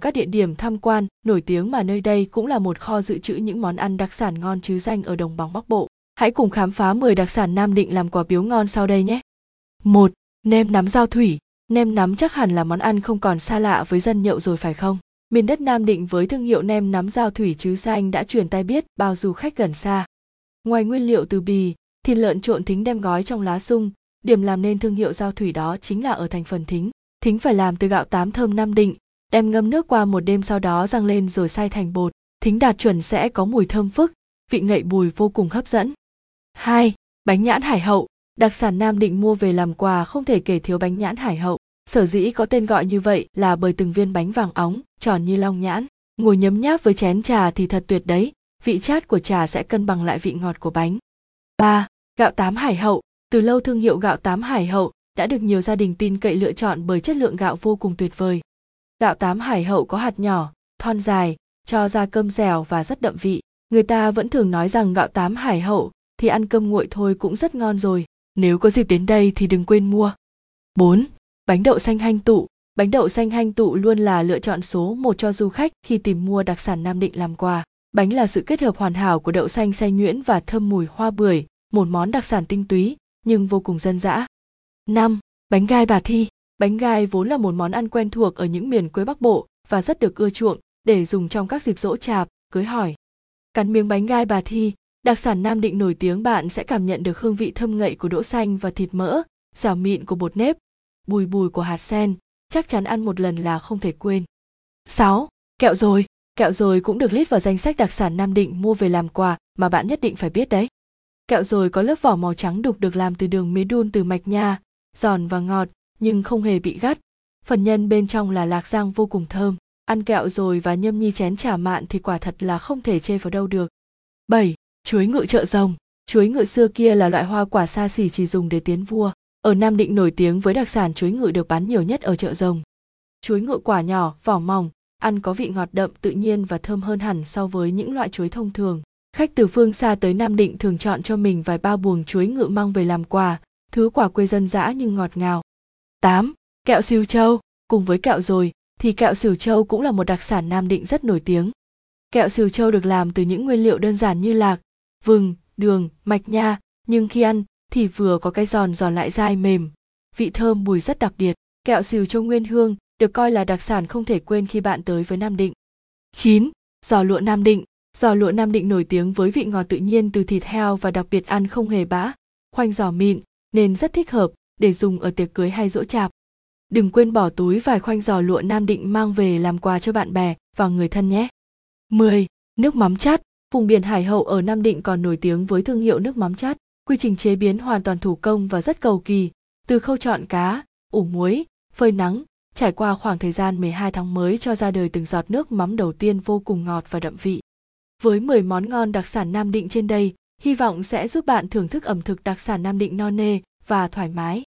các địa điểm tham quan nổi tiếng mà nơi đây cũng là một kho dự trữ những món ăn đặc sản ngon chứ danh ở đồng bằng Bắc Bộ. Hãy cùng khám phá 10 đặc sản Nam Định làm quà biếu ngon sau đây nhé. 1. Nem nắm giao thủy. Nem nắm chắc hẳn là món ăn không còn xa lạ với dân nhậu rồi phải không? Miền đất Nam Định với thương hiệu nem nắm giao thủy chứ danh đã truyền tai biết bao du khách gần xa. Ngoài nguyên liệu từ bì, thịt lợn trộn thính đem gói trong lá sung, điểm làm nên thương hiệu giao thủy đó chính là ở thành phần thính. Thính phải làm từ gạo tám thơm Nam Định, đem ngâm nước qua một đêm sau đó rang lên rồi xay thành bột. Thính đạt chuẩn sẽ có mùi thơm phức, vị ngậy bùi vô cùng hấp dẫn. 2. Bánh nhãn hải hậu, đặc sản Nam Định mua về làm quà không thể kể thiếu bánh nhãn hải hậu. Sở dĩ có tên gọi như vậy là bởi từng viên bánh vàng óng, tròn như long nhãn. Ngồi nhấm nháp với chén trà thì thật tuyệt đấy, vị chát của trà sẽ cân bằng lại vị ngọt của bánh. 3. Gạo tám hải hậu, từ lâu thương hiệu gạo tám hải hậu đã được nhiều gia đình tin cậy lựa chọn bởi chất lượng gạo vô cùng tuyệt vời. Gạo tám hải hậu có hạt nhỏ, thon dài, cho ra cơm dẻo và rất đậm vị. Người ta vẫn thường nói rằng gạo tám hải hậu thì ăn cơm nguội thôi cũng rất ngon rồi. Nếu có dịp đến đây thì đừng quên mua. 4. Bánh đậu xanh hanh tụ. Bánh đậu xanh hanh tụ luôn là lựa chọn số một cho du khách khi tìm mua đặc sản Nam Định làm quà. Bánh là sự kết hợp hoàn hảo của đậu xanh xay nhuyễn và thơm mùi hoa bưởi, một món đặc sản tinh túy nhưng vô cùng dân dã. 5. Bánh gai bà thi. Bánh gai vốn là một món ăn quen thuộc ở những miền quê Bắc Bộ và rất được ưa chuộng để dùng trong các dịp dỗ chạp, cưới hỏi. Cắn miếng bánh gai bà thi, đặc sản Nam Định nổi tiếng bạn sẽ cảm nhận được hương vị thơm ngậy của đỗ xanh và thịt mỡ, dẻo mịn của bột nếp, bùi bùi của hạt sen, chắc chắn ăn một lần là không thể quên. 6. Kẹo rồi. Kẹo rồi cũng được list vào danh sách đặc sản Nam Định mua về làm quà mà bạn nhất định phải biết đấy. Kẹo rồi có lớp vỏ màu trắng đục được làm từ đường mía đun từ mạch nha, giòn và ngọt, nhưng không hề bị gắt. Phần nhân bên trong là lạc giang vô cùng thơm. Ăn kẹo rồi và nhâm nhi chén trà mạn thì quả thật là không thể chê vào đâu được. 7. Chuối ngự chợ rồng. Chuối ngự xưa kia là loại hoa quả xa xỉ chỉ dùng để tiến vua. Ở Nam Định nổi tiếng với đặc sản chuối ngự được bán nhiều nhất ở chợ rồng. Chuối ngự quả nhỏ, vỏ mỏng, ăn có vị ngọt đậm tự nhiên và thơm hơn hẳn so với những loại chuối thông thường. Khách từ phương xa tới Nam Định thường chọn cho mình vài bao buồng chuối ngự mang về làm quà, thứ quả quê dân dã nhưng ngọt ngào. 8. Kẹo siêu châu, cùng với kẹo rồi thì kẹo siêu châu cũng là một đặc sản Nam Định rất nổi tiếng. Kẹo siêu châu được làm từ những nguyên liệu đơn giản như lạc, vừng, đường, mạch nha, nhưng khi ăn thì vừa có cái giòn giòn lại dai mềm, vị thơm mùi rất đặc biệt. Kẹo siêu châu nguyên hương được coi là đặc sản không thể quên khi bạn tới với Nam Định. 9. Giò lụa Nam Định Giò lụa Nam Định nổi tiếng với vị ngọt tự nhiên từ thịt heo và đặc biệt ăn không hề bã, khoanh giò mịn nên rất thích hợp để dùng ở tiệc cưới hay dỗ chạp. Đừng quên bỏ túi vài khoanh giò lụa Nam Định mang về làm quà cho bạn bè và người thân nhé. 10. Nước mắm chát. Vùng biển Hải Hậu ở Nam Định còn nổi tiếng với thương hiệu nước mắm chát. Quy trình chế biến hoàn toàn thủ công và rất cầu kỳ, từ khâu chọn cá, ủ muối, phơi nắng, trải qua khoảng thời gian 12 tháng mới cho ra đời từng giọt nước mắm đầu tiên vô cùng ngọt và đậm vị. Với 10 món ngon đặc sản Nam Định trên đây, hy vọng sẽ giúp bạn thưởng thức ẩm thực đặc sản Nam Định no nê và thoải mái.